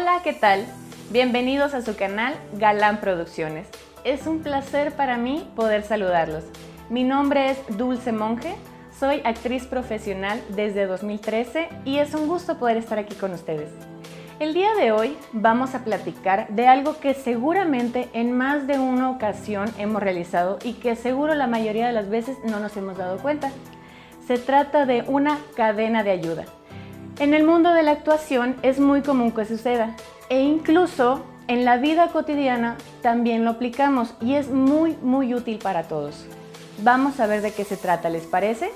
Hola, ¿qué tal? Bienvenidos a su canal Galán Producciones. Es un placer para mí poder saludarlos. Mi nombre es Dulce Monje, soy actriz profesional desde 2013 y es un gusto poder estar aquí con ustedes. El día de hoy vamos a platicar de algo que seguramente en más de una ocasión hemos realizado y que seguro la mayoría de las veces no nos hemos dado cuenta. Se trata de una cadena de ayuda. En el mundo de la actuación es muy común que suceda e incluso en la vida cotidiana también lo aplicamos y es muy muy útil para todos. Vamos a ver de qué se trata, ¿les parece?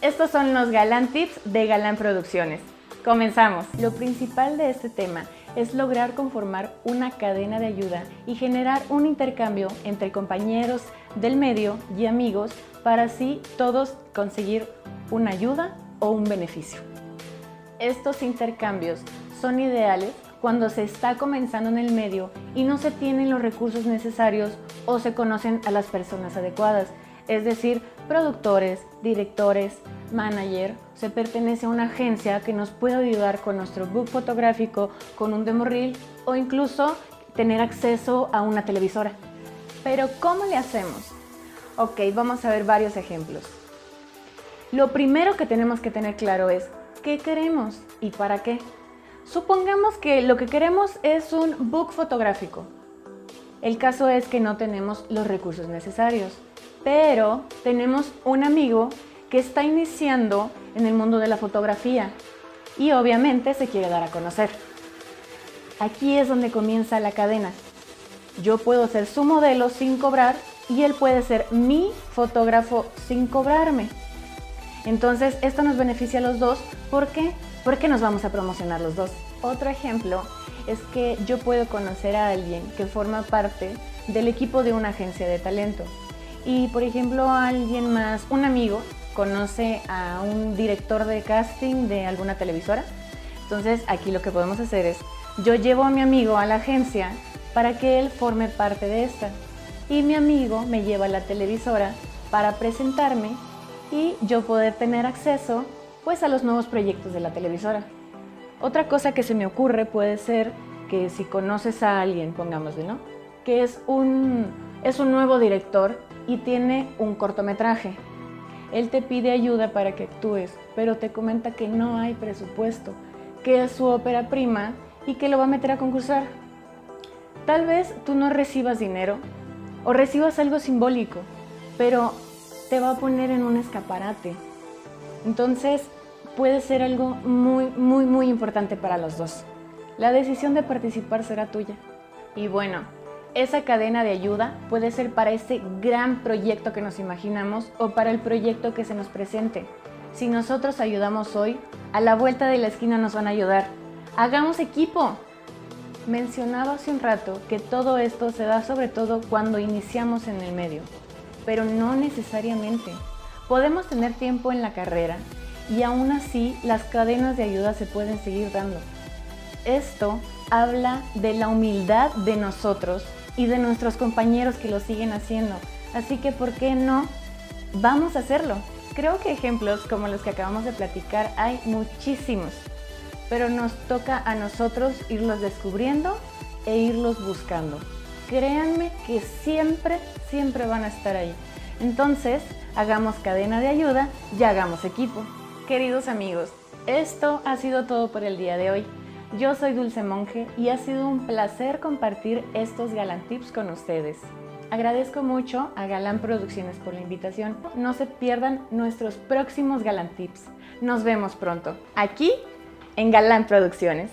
Estos son los Galán Tips de Galán Producciones. Comenzamos. Lo principal de este tema es lograr conformar una cadena de ayuda y generar un intercambio entre compañeros del medio y amigos para así todos conseguir una ayuda o un beneficio. Estos intercambios son ideales cuando se está comenzando en el medio y no se tienen los recursos necesarios o se conocen a las personas adecuadas, es decir, productores, directores, manager, se pertenece a una agencia que nos puede ayudar con nuestro book fotográfico, con un demo reel o incluso tener acceso a una televisora. Pero ¿cómo le hacemos? Ok, vamos a ver varios ejemplos. Lo primero que tenemos que tener claro es qué queremos y para qué. Supongamos que lo que queremos es un book fotográfico. El caso es que no tenemos los recursos necesarios, pero tenemos un amigo que está iniciando en el mundo de la fotografía y obviamente se quiere dar a conocer. Aquí es donde comienza la cadena. Yo puedo ser su modelo sin cobrar y él puede ser mi fotógrafo sin cobrarme. Entonces, esto nos beneficia a los dos. ¿Por qué? Porque nos vamos a promocionar los dos. Otro ejemplo es que yo puedo conocer a alguien que forma parte del equipo de una agencia de talento. Y, por ejemplo, alguien más, un amigo, conoce a un director de casting de alguna televisora. Entonces aquí lo que podemos hacer es, yo llevo a mi amigo a la agencia para que él forme parte de esta. Y mi amigo me lleva a la televisora para presentarme y yo poder tener acceso pues a los nuevos proyectos de la televisora. Otra cosa que se me ocurre puede ser que si conoces a alguien, pongámosle, ¿no? Que es un, es un nuevo director y tiene un cortometraje él te pide ayuda para que actúes, pero te comenta que no hay presupuesto, que es su ópera prima y que lo va a meter a concursar. Tal vez tú no recibas dinero o recibas algo simbólico, pero te va a poner en un escaparate. Entonces puede ser algo muy, muy, muy importante para los dos. La decisión de participar será tuya. Y bueno, esa cadena de ayuda puede ser para ese gran proyecto que nos imaginamos o para el proyecto que se nos presente. Si nosotros ayudamos hoy, a la vuelta de la esquina nos van a ayudar. Hagamos equipo. Mencionaba hace un rato que todo esto se da sobre todo cuando iniciamos en el medio, pero no necesariamente. Podemos tener tiempo en la carrera y aún así las cadenas de ayuda se pueden seguir dando. Esto habla de la humildad de nosotros y de nuestros compañeros que lo siguen haciendo. Así que, ¿por qué no? Vamos a hacerlo. Creo que ejemplos como los que acabamos de platicar hay muchísimos, pero nos toca a nosotros irlos descubriendo e irlos buscando. Créanme que siempre, siempre van a estar ahí. Entonces, hagamos cadena de ayuda y hagamos equipo. Queridos amigos, esto ha sido todo por el día de hoy. Yo soy Dulce Monje y ha sido un placer compartir estos Galán Tips con ustedes. Agradezco mucho a Galán Producciones por la invitación. No se pierdan nuestros próximos Galán Tips. Nos vemos pronto, aquí en Galán Producciones.